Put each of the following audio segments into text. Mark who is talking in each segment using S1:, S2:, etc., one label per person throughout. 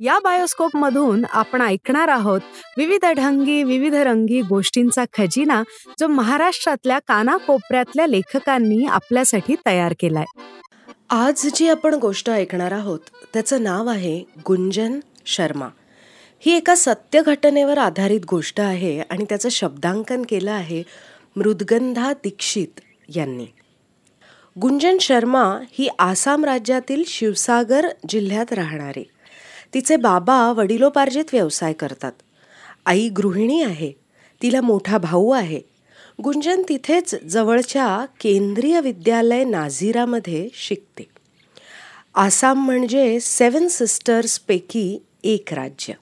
S1: या बायोस्कोप मधून आपण ऐकणार आहोत विविध ढंगी विविध रंगी गोष्टींचा खजिना जो महाराष्ट्रातल्या कानाकोपऱ्यातल्या लेखकांनी आपल्यासाठी तयार केलाय.
S2: आज जी आपण गोष्ट ऐकणार आहोत त्याचं नाव आहे गुंजन शर्मा. ही एका सत्य घटनेवर आधारित गोष्ट आहे आणि त्याचं शब्दांकन केलं आहे मृदगंधा दीक्षित यांनी. गुंजन शर्मा ही आसाम राज्यातील शिवसागर जिल्ह्यात राहणारी. तिचे बाबा वडिलोपार्जित व्यवसाय करतात. आई गृहिणी आहे. तिला मोठा भाऊ आहे. गुंजन तिथेच जवळच्या केंद्रीय विद्यालय नाझिरामध्ये शिकते. आसाम म्हणजे सेवन सिस्टर्सपैकी एक राज्य.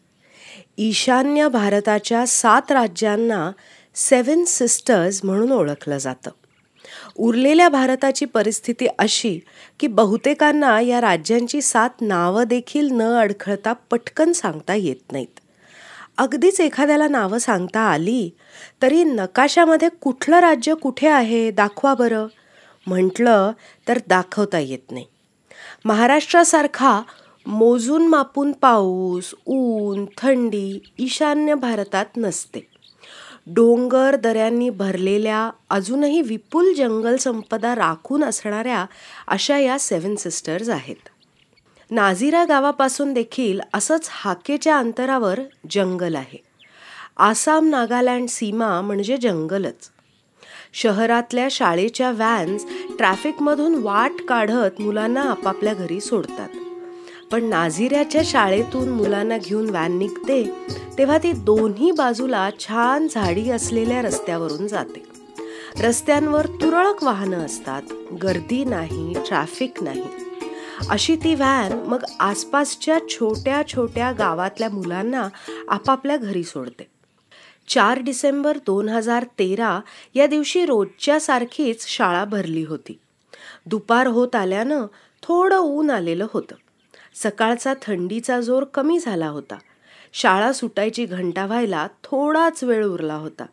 S2: ईशान्य भारताच्या सात राज्यांना सेवन सिस्टर्स म्हणून ओळखलं जातं. उरलेल्या भारताची परिस्थिती अशी की बहुतेकांना या राज्यांची सात नावं देखील न अडखळता पटकन सांगता येत नाहीत. अगदीच एखाद्याला नावं सांगता आली तरी नकाशामध्ये कुठलं राज्य कुठे आहे दाखवा बरं. म्हटलं तर दाखवता येत नाही. महाराष्ट्रासारखा मोजून मापून पाऊस ऊन थंडी ईशान्य भारतात नसते. डोंगर दऱ्यांनी भरलेल्या अजूनही विपुल जंगल संपदा राखून असणाऱ्या अशा या सेवन सिस्टर्स आहेत. नाझिरा गावापासून देखील असंच हाकेच्या अंतरावर जंगल आहे. आसाम नागालँड सीमा म्हणजे जंगलच. शहरातल्या शाळेच्या व्हॅन्स ट्रॅफिकमधून वाट काढत मुलांना आपापल्या घरी सोडतात. पण नाझिऱ्याच्या शाळेतून मुलांना घेऊन व्हॅन निघते तेव्हा ती दोन्ही बाजूला छान झाडी असलेल्या रस्त्यावरून जाते. रस्त्यांवर तुरळक वाहनं असतात गर्दी नाही ट्रॅफिक नाही. अशी ती व्हॅन मग आसपासच्या छोट्या छोट्या गावातल्या मुलांना आपापल्या घरी सोडते. चार डिसेंबर दोन हजार तेरा या दिवशी रोजच्या सारखीच शाळा भरली होती. दुपार होत आल्यानं थोडं ऊन आलेलं होतं. सकाळचा थंडीचा जोर कमी झाला होता. शाळा सुटायची घंटा व्हायला थोडाच वेळ उरला होता.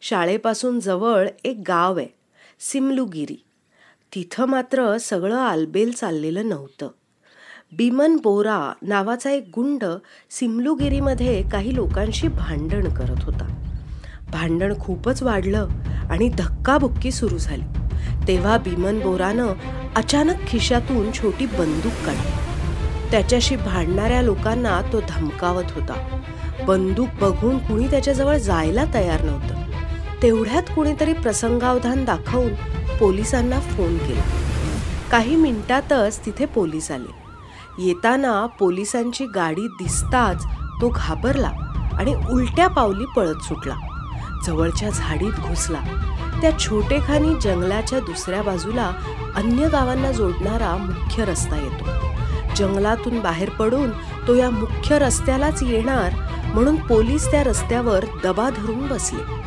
S2: शाळेपासून जवळ एक गाव आहे सिमलुगिरी. तिथं मात्र सगळं आलबेल चाललेलं नव्हतं. बिमन बोरा नावाचा एक गुंड सिमलुगिरीमध्ये काही लोकांशी भांडण करत होता. भांडण खूपच वाढलं आणि धक्काबुक्की सुरू झाली. तेव्हा बिमन बोरानं अचानक खिशातून छोटी बंदूक काढली. त्याच्याशी भांडणाऱ्या लोकांना तो धमकावत होता. बंदूक बघून कुणी त्याच्याजवळ जायला तयार नव्हतं. तेवढ्यात कुणीतरी प्रसंगावधान दाखवून पोलिसांना फोन केला. काही मिनिटातच तिथे पोलीस आले. येताना पोलिसांची गाडी दिसताच तो घाबरला आणि उलट्या पावली पळत सुटला. जवळच्या झाडीत घुसला. त्या छोटेखानी जंगलाच्या दुसऱ्या बाजूला अन्य गावांना जोडणारा मुख्य रस्ता येतो. जंगलातून बाहेर पडून तो या मुख्य रस्त्यालाच येणार म्हणून पोलीस त्या रस्त्यावर दबा धरून बसले.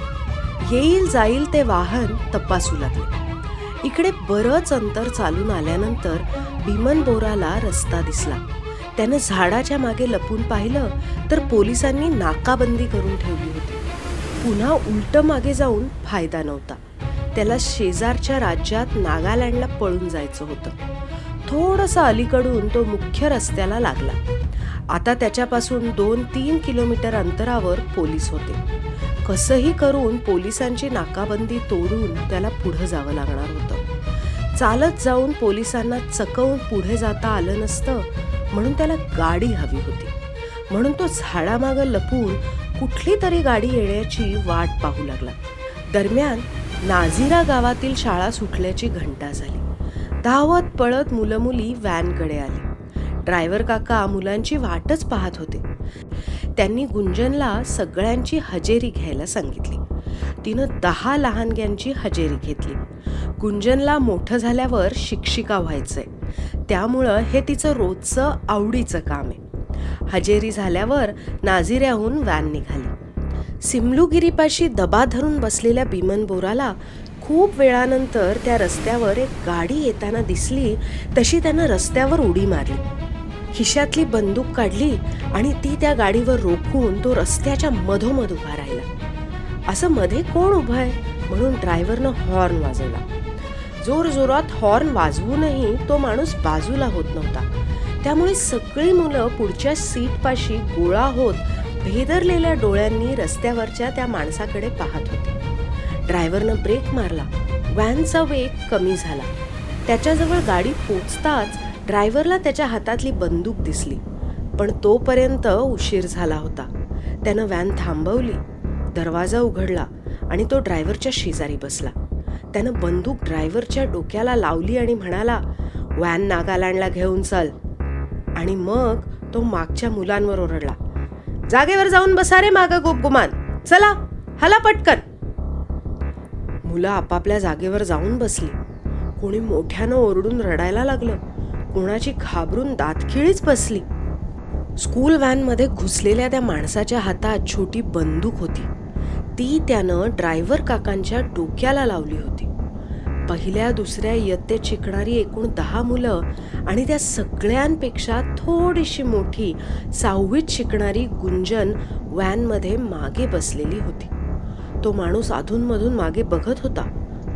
S2: येईल जाईल ते वाहन तपासू लागले. इकडे बरंच अंतर चालून आल्यानंतर भीमन बोराला रस्ता दिसला. त्यानं झाडाच्या मागे लपून पाहिलं तर पोलिसांनी नाकाबंदी करून ठेवली होती. पुन्हा उलट मागे जाऊन फायदा नव्हता. त्याला शेजारच्या राज्यात नागालँडला पळून जायचं होतं. थोडंसं अलीकडून तो मुख्य रस्त्याला लागला. आता त्याच्यापासून दोन तीन किलोमीटर अंतरावर पोलीस होते. कसंही करून पोलिसांची नाकाबंदी तोडून त्याला पुढे जावं लागणार होतं. चालत जाऊन पोलिसांना चकवून पुढे जाता आलं नसतं म्हणून त्याला गाडी हवी होती. म्हणून तो झाडामागं लपून कुठली तरी गाडी येण्याची वाट पाहू लागला. दरम्यान नाझिरा गावातील शाळा सुटल्याची घंटा झाली. धावत पळत मुलं मुली व्हॅनकडे आली. ड्रायव्हर काका मुलांची वाटच पाहत होते. त्यांनी गुंजनला सगळ्यांची हजेरी घ्यायला सांगितली. तिनं दहा लहानग्यांची हजेरी घेतली. गुंजनला मोठं झाल्यावर शिक्षिका व्हायचंय. त्यामुळं हे तिचं रोजचं आवडीचं काम आहे. हजेरी झाल्यावर नाझिऱ्याहून व्हॅन निघाली. सिमलुगिरीपाशी दबा धरून बसलेल्या बिमन बोराला खूप वेळानंतर त्या रस्त्यावर एक गाडी येताना दिसली तशी त्यानं रस्त्यावर उडी मारली. खिशातली बंदूक काढली आणि ती त्या गाडीवर रोखून तो रस्त्याच्या मधोमध उभा राहिला. असं मध्ये कोण उभं आहे? म्हणून ड्रायव्हरनं हॉर्न वाजवला. जोर जोरात हॉर्न वाजवूनही तो माणूस बाजूला होत नव्हता. त्यामुळे सगळी मुलं पुढच्या सीटपाशी गोळा होत भेदरलेल्या डोळ्यांनी रस्त्यावरच्या त्या माणसाकडे पाहत होते. ड्रायव्हरनं ब्रेक मारला. व्हॅनचा वेग कमी झाला. त्याच्याजवळ गाडी पोचताच ड्रायव्हरला त्याच्या हातातली बंदूक दिसली. पण तोपर्यंत उशीर झाला होता. त्यानं व्हॅन थांबवली. दरवाजा उघडला आणि तो ड्रायव्हरच्या शेजारी बसला. त्यानं बंदूक ड्रायव्हरच्या डोक्याला लावली आणि म्हणाला व्हॅन नागालँडला घेऊन चल. आणि मग तो मागच्या मुलांवर ओरडला जागेवर जाऊन बसा रे माग गुमान चला हला पटकन. मुलं आपापल्या जागेवर जाऊन बसली. कोणी मोठ्यानं ओरडून रडायला लागलं. कोणाची घाबरून दातखिळीच बसली. स्कूल व्हॅनमध्ये घुसलेल्या त्या माणसाच्या हातात छोटी बंदूक होती. ती त्यानं ड्रायव्हर काकांच्या डोक्याला लावली होती. पहिल्या दुसऱ्या इयत्तेत शिकणारी एकूण दहा मुलं आणि त्या सगळ्यांपेक्षा थोडीशी मोठी सहावीत शिकणारी गुंजन व्हॅनमध्ये मागे बसलेली होती. तो माणूस अधूनमधून मागे बघत होता.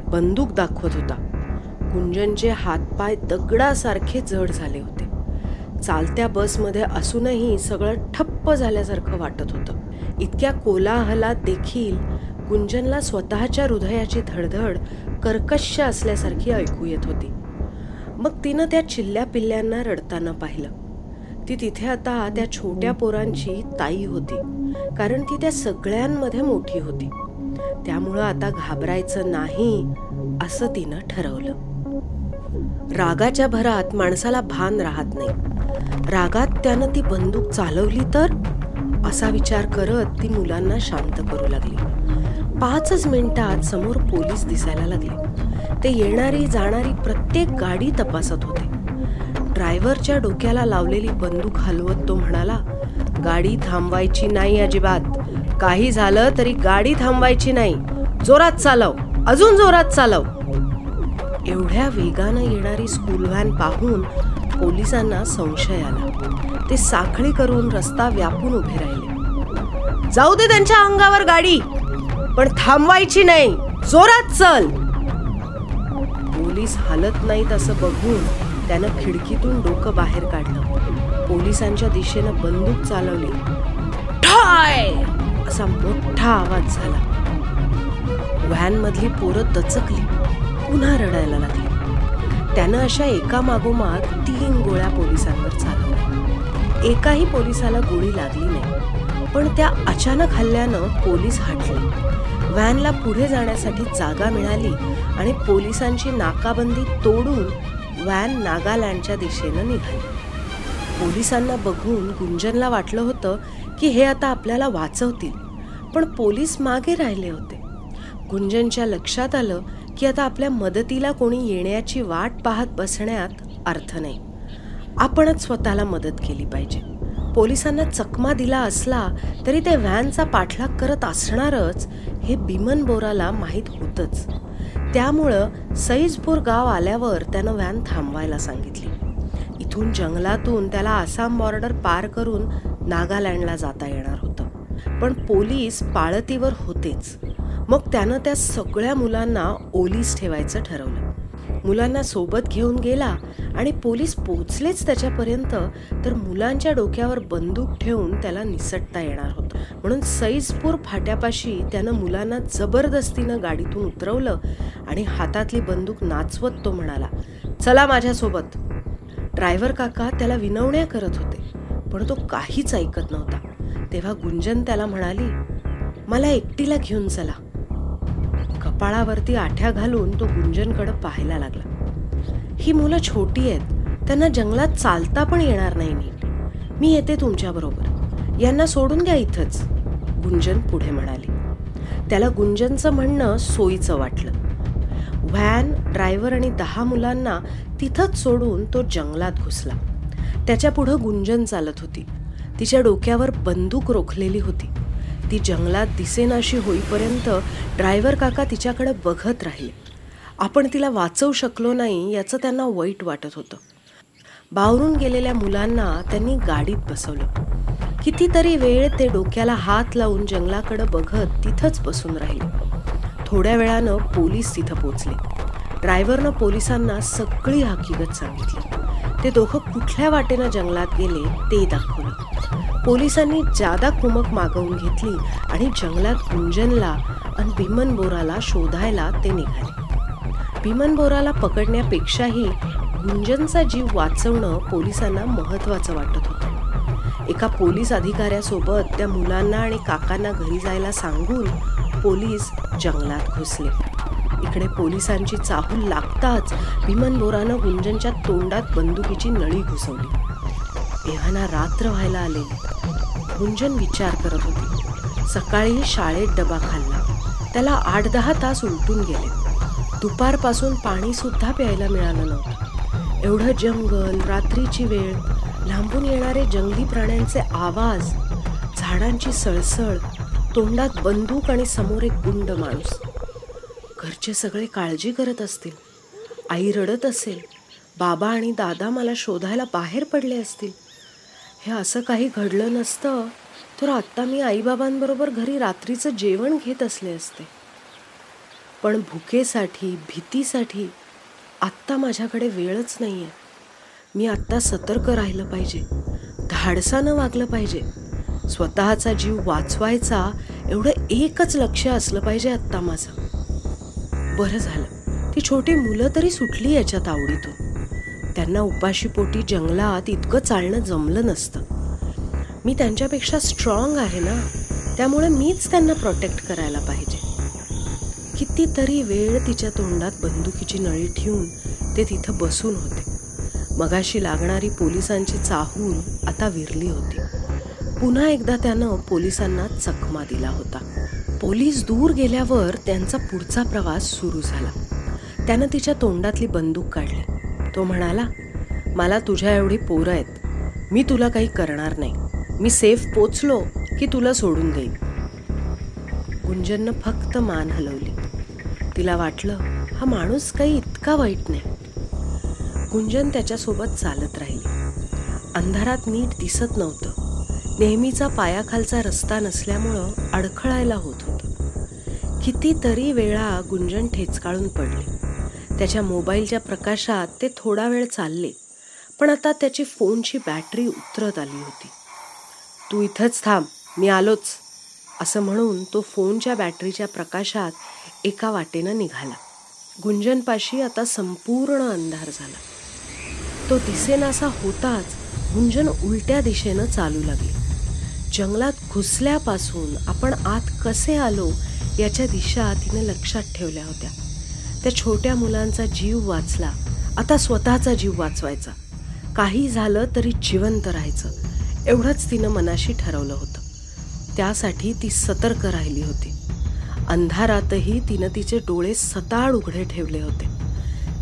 S2: बंदूक दाखवत होता. गुंजनचे हातपाय दगडासारखे जड झाले होते. चालत्या बसमध्ये असूनही सगळं ठप्प झाल्यासारखं वाटत होतं. इतक्या कोलाहलात देखील गुंजनला स्वतःच्या हृदयाची धडधड कर्कश असल्यासारखी ऐकू येत होती. मग तिनं त्या चिल्ल्या पिल्ल्यांना रडताना पाहिलं. ती तिथे आता त्या छोट्या पोरांची ताई होती कारण ती त्या सगळ्यांमध्ये मोठी होती. त्यामुळं आता घाबरायचं नाही असं तिनं ठरवलं. रागाच्या भरात माणसाला भान राहत नाही. रागात त्यानं ती बंदूक चालवली तर? असा विचार करत ती मुलांना शांत करू लागली. पाचच मिनिटात समोर पोलीस दिसायला लागले. ते येणारी जाणारी प्रत्येक गाडी तपासत होते. ड्रायव्हरच्या डोक्याला लावलेली बंदूक हलवत तो म्हणाला गाडी थांबवायची नाही अजिबात. काही झालं तरी गाडी थांबवायची नाही. जोरात चालव. अजून जोरात चालव. एवढ्या वेगानं येणारी स्कूल व्हॅन पाहून पोलिसांना संशय आला. ते साखळी करून रस्ता व्यापून उभे राहिले. जाऊ दे त्यांच्या अंगावर गाडी पण थांबवायची नाही. जोरात चल. पोलीस हलत नाहीत असं बघून त्यानं खिडकीतून डोकं बाहेर काढलं. पोलिसांच्या दिशेनं बंदूक चालवली. ठाय! असा मोठा आवाज झाला. व्हॅन मधली पोरं दचकली. पुन्हा रडायला लागली. त्यानं अशा एका मागोमाग तीन गोळ्या पोलिसांवर चालवल्या. एकाही पोलिसाला गोळी लागली नाही. पण त्या अचानक हल्ल्यानं पोलीस हटले. व्हॅनला पुढे जाण्यासाठी जागा मिळाली आणि पोलिसांची नाकाबंदी तोडून व्हॅन नागालँडच्या दिशेनं निघाली. पोलिसांना बघून गुंजनला वाटलं होतं की हे आता आपल्याला वाचवतील. पण पोलीस मागे राहिले होते. गुंजनच्या लक्षात आलं की आता आपल्या मदतीला कोणी येण्याची वाट पाहत बसण्यात अर्थ नाही. आपणच स्वतःला मदत केली पाहिजे. पोलिसांना चकमा दिला असला तरी ते व्हॅनचा पाठलाग करत असणारच हे बिमन बोराला माहीत होतंच. त्यामुळं सईजपूर गाव आल्यावर त्यानं व्हॅन थांबवायला सांगितली. इथून जंगलातून त्याला आसाम बॉर्डर पार करून नागालँडला जाता येणार होतं. पण पोलीस पाळतीवर होतेच. मग त्यानं त्या सगळ्या मुलांना ओलीस ठेवायचं ठरवलं. मुलांना सोबत घेऊन गेला आणि पोलीस पोचलेच त्याच्यापर्यंत तर मुलांच्या डोक्यावर बंदूक ठेवून त्याला निसटता येणार होतं. म्हणून सईजपूर फाट्यापाशी त्यानं मुलांना जबरदस्तीनं गाडीतून उतरवलं आणि हातातली बंदूक नाचवत तो म्हणाला चला माझ्यासोबत. ड्रायव्हर काका त्याला विनवण्या करत होते. पण तो काहीच ऐकत नव्हता. तेव्हा गुंजन त्याला म्हणाली मला एकटीला घेऊन चला. कपाळावरती आठ्या घालून तो गुंजनकडे पाहायला लागला. ही मुलं छोटी आहेत. त्यांना जंगलात चालता पण येणार नाही नीट. मी येते तुमच्याबरोबर यांना सोडून द्या इथंच. गुंजन पुढे म्हणाली. त्याला गुंजनचं म्हणणं सोयीचं वाटलं. व्हॅन ड्रायव्हर आणि दहा मुलांना तिथंच सोडून तो जंगलात घुसला. त्याच्या पुढं गुंजन चालत होती. तिच्या डोक्यावर बंदूक रोखलेली होती. ती जंगलात दिसेनाशी होईपर्यंत ड्रायव्हर काका तिच्याकडे बघत राहिले. आपण तिला वाचवू शकलो नाही याचं त्यांना वाईट वाटत होतं. बावरून गेलेल्या मुलांना त्यांनी गाडीत बसवलं. कितीतरी वेळ ते डोक्याला हात लावून जंगलाकडे बघत तिथंच बसून राहिले. थोड्या वेळानं पोलीस तिथं पोचले ड्रायव्हरनं पोलिसांना सगळी हकीकत सांगितली. ते दोघं कुठल्या वाटेनं जंगलात गेले ते दाखवलं. पोलिसांनी जादा कुमक मागवून घेतली आणि जंगलात गुंजनला आणि भीमन बोराला शोधायला ते निघाले. भीमन बोराला पकडण्यापेक्षाही गुंजनचा जीव वाचवणं पोलिसांना महत्वाचं वाटत होतं. एका पोलीस अधिकाऱ्यासोबत त्या मुलांना आणि काकांना घरी जायला सांगून पोलीस जंगलात घुसले. इकडे पोलिसांची चाहूल लागताच भीमन बोरानं गुंजनच्या तोंडात बंदुकीची नळी घुसवली. एव्हाना रात्र व्हायला आले. गुंजन विचार करत होती. सकाळी शाळेत डबा खाल्ला. त्याला आठ दहा तास उलटून गेले. दुपारपासून पाणी सुद्धा प्यायला मिळालं नव्हतं. एवढं जंगल रात्रीची वेळ लांबून येणारे जंगली प्राण्यांचे आवाज झाडांची सळसळ तोंडात बंदूक आणि समोर एक गुंड माणूस. घरचे सगळे काळजी करत असतील. आई रडत असेल. बाबा आणि दादा मला शोधायला बाहेर पडले असतील. हे असं काही घडलं नसतं तर आत्ता मी आईबाबांबरोबर घरी रात्रीचं जेवण घेत असले असते. पण भुकेसाठी भीतीसाठी आत्ता माझ्याकडे वेळच नाही आहे मी आत्ता सतर्क राहिलं पाहिजे. धाडसानं वागलं पाहिजे. स्वतःचा जीव वाचवायचा एवढं एकच लक्ष असलं पाहिजे आत्ता माझं. बरं झालं. ती छोटी मुलं तरी सुटली याच्यात आवडीतून. त्यांना उपाशीपोटी जंगलात इतकं चालणं जमलं नसतं. मी त्यांच्यापेक्षा स्ट्रॉंग आहे ना त्यामुळे मीच त्यांना प्रोटेक्ट करायला पाहिजे. कितीतरी वेळ तिच्या तोंडात बंदुकीची नळी ठेवून ते तिथं बसून होते. मगाशी लागणारी पोलिसांची चाहूल आता विरली होती. पुन्हा एकदा त्यानं पोलिसांना चकमा दिला होता. पोलीस दूर गेल्यावर त्यांचा पुढचा प्रवास सुरू झाला. त्यानं तिच्या तोंडातली बंदूक काढली. तो म्हणाला मला तुझ्या एवढी पोरं आहेत. मी तुला काही करणार नाही. मी सेफ पोचलो की तुला सोडून देईन. गुंजननं फक्त मान हलवली. तिला वाटलं हा माणूस काही इतका वाईट नाही. गुंजन त्याच्यासोबत चालत राहिली. अंधारात नीट दिसत नव्हतं. नेहमीचा पायाखालचा रस्ता नसल्यामुळं अडखळायला होत होतं. कितीतरी वेळा गुंजन ठेचकाळून पडले. त्याच्या मोबाईलच्या प्रकाशात ते थोडा वेळ चालले पण आता त्याची फोनची बॅटरी उतरत आली होती. तू इथंच थांब मी आलोच असं म्हणून तो फोनच्या बॅटरीच्या प्रकाशात एका वाटेनं निघाला. गुंजनपाशी आता संपूर्ण अंधार झाला. तो दिसेनासा होताच गुंजन उलट्या दिशेनं चालू लागले. जंगलात घुसल्यापासून आपण आत कसे आलो याच्या दिशा तिनं लक्षात ठेवल्या होत्या. त्या छोट्या मुलांचा जीव वाचला. आता स्वतःचा जीव वाचवायचा. काही झालं तरी जिवंत राहायचं. एवढंच तिनं मनाशी ठरवलं होतं. त्यासाठी ती सतर्क राहिली होती. अंधारातही तिनं तिचे डोळे सताळ उघडे ठेवले होते.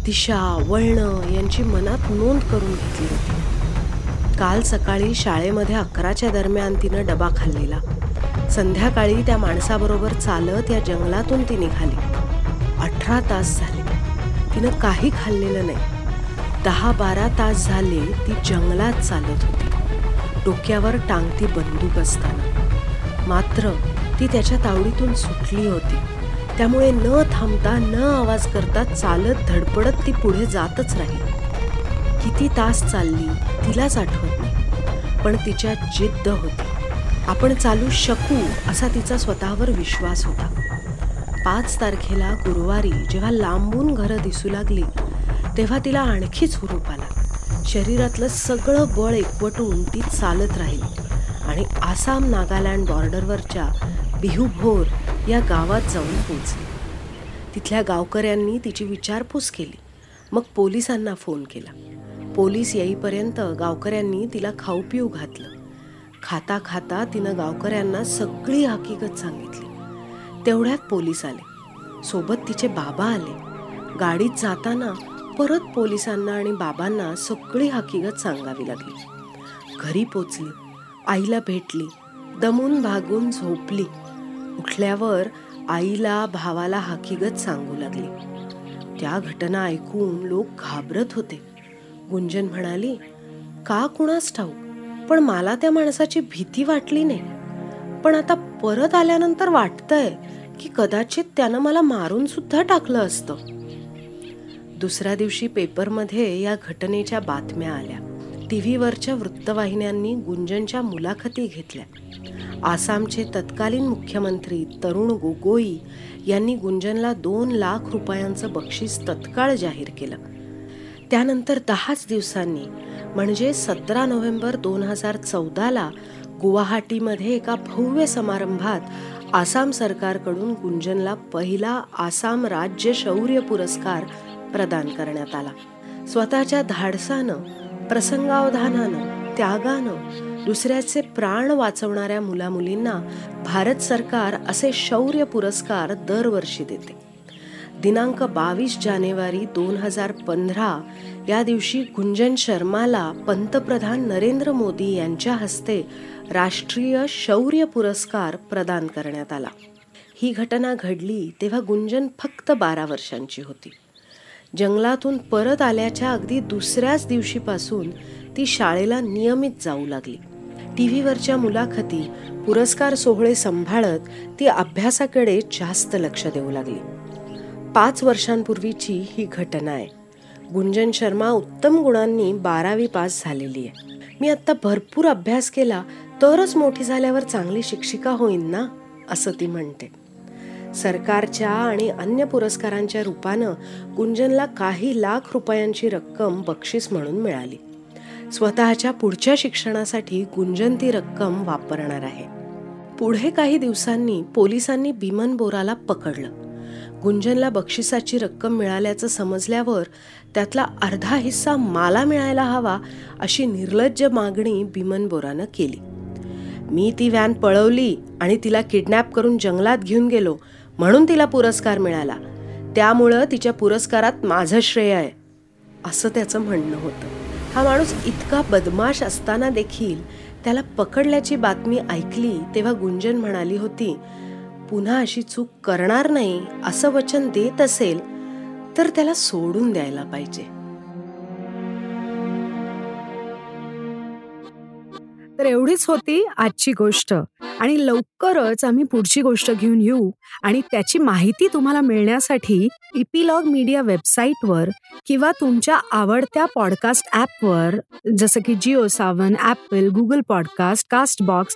S2: दिशा वळणं यांची मनात नोंद करून घेतली होती. काल सकाळी शाळेमध्ये अकराच्या दरम्यान तिनं डबा खाल्लेला. संध्याकाळी त्या माणसाबरोबर चालत या जंगलातून ती निघाली. अठरा तास झाले. तिनं काही खाल्लेलं नाही. दहा बारा तास झाले ती जंगलात चालत होती. डोक्यावर टांगती बंदूक असताना. मात्र ती त्याच्या तावडीतून सुटली होती. त्यामुळे न थांबता न आवाज करता चालत धडपडत ती पुढे जातच राहील. किती तास चालली? तिलाच आठवत नाही. पण तिच्या जिद्द होती. आपण चालू शकू असा तिचा स्वतःवर विश्वास होता. पाच तारखेला गुरुवारी जेव्हा लांबून घरं दिसू लागली तेव्हा तिला आणखीच हुरूप आला. शरीरातलं सगळं बळ एकवटून ती चालत राहिली. आणि आसाम नागालँड बॉर्डरवरच्या बिहुभोर या गावात जाऊन पोचली तिथल्या गावकऱ्यांनी तिची विचारपूस केली. मग पोलिसांना फोन केला. पोलीस येईपर्यंत गावकऱ्यांनी तिला खाऊ पिऊ घातलं. खाता खाता तिनं गावकऱ्यांना सगळी हकीकत सांगितली. तेवढ्यात पोलीस आले. सोबत तिचे बाबा आले. गाडीत जाताना परत पोलिसांना आणि बाबांना सगळी हकीकत सांगावी लागली. घरी पोचली. आईला भेटली. दमून भागून झोपली. उठल्यावर आईला भावाला हकीकत सांगू लागली. त्या घटना ऐकून लोक घाबरत होते. गुंजन म्हणाली का कुणास ठाऊक? पण मला त्या माणसाची भीती वाटली नाही. पण आता परत आल्यानंतर वाटतंय की कदाचित त्यानं मला मारून सुद्धा टाकलं असतं. दुसऱ्या दिवशी पेपरमध्ये या घटनेच्या बातम्या आल्या. टी व्हीवरच्या वृत्तवाहिन्यांनी गुंजनच्या मुलाखती घेतल्या. आसामचे तत्कालीन मुख्यमंत्री तरुण गोगोई यांनी गुंजनला दोन लाख रुपयांचं बक्षीस तत्काळ जाहीर केलं. त्यानंतर दहाच दिवसांनी म्हणजे सतरा नोव्हेंबर दोन हजार चौदाला गुवाहाटीमध्ये एका भव्य समारंभात आसाम सरकारकडून गुंजनला पहिला आसाम राज्य शौर्य पुरस्कार प्रदान करण्यात आला. स्वतःच्या धाडसानं प्रसंगावधानानं त्यागानं दुसऱ्याचे प्राण वाचवणाऱ्या मुलामुलींना भारत सरकार असे शौर्य पुरस्कार दरवर्षी देते. दिनांक बावीस जानेवारी दोन हजार पंधरा या दिवशी गुंजन शर्माला पंतप्रधान नरेंद्र मोदी यांच्या हस्ते राष्ट्रीय शौर्य पुरस्कार प्रदान करण्यात आला. ही घटना घडली तेव्हा गुंजन फक्त बारा वर्षांची होती. जंगलातून परत आल्याच्या अगदी दुसऱ्याच दिवशीपासून ती शाळेला नियमित जाऊ लागली. टी व्हीवरच्या मुलाखती पुरस्कार सोहळे सांभाळत ती अभ्यासाकडे जास्त लक्ष देऊ लागली. पाच वर्षांपूर्वीची ही घटना आहे. गुंजन शर्मा उत्तम गुणांनी बारावी पास झालेली आहे. मी आत्ता भरपूर अभ्यास केला तरच मोठी झाल्यावर चांगली शिक्षिका होईन ना? असं ती म्हणते. सरकारच्या आणि अन्य पुरस्कारांच्या रूपानं गुंजनला काही लाख रुपयांची रक्कम बक्षीस म्हणून मिळाली. स्वतःच्या पुढच्या शिक्षणासाठी गुंजन ती रक्कम वापरणार आहे. पुढे काही दिवसांनी पोलिसांनी बिमन बोराला पकडलं. गुंजनला बक्षिसाची रक्कम मिळाल्याचं समजल्यावर त्यातला अर्धा हिस्सा मला मिळायला हवा अशी निर्लज्ज मागणी बिमन बोरानं केली. मी ती व्हॅन पळवली आणि तिला किडनॅप करून जंगलात घेऊन गेलो म्हणून तिला पुरस्कार मिळाला. त्यामुळं तिच्या पुरस्कारात माझं श्रेय आहे असं त्याचं म्हणणं होतं. हा माणूस इतका बदमाश असताना देखील त्याला पकडल्याची बातमी ऐकली तेव्हा गुंजन म्हणाली होती पुन्हा अशी चूक करणार नाही असं वचन देत असेल तर त्याला सोडून द्यायला पाहिजे.
S1: तर एवढीच होती आजची गोष्ट. आणि लवकरच आम्ही पुढची गोष्ट घेऊन येऊ आणि त्याची माहिती तुम्हाला मिळण्यासाठी इपिलॉग मीडिया वेबसाईटवर किंवा तुमच्या आवडत्या पॉडकास्ट ॲपवर जसं की Jio Saavn Apple Google podcast Castbox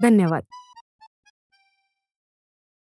S1: धन्यवाद.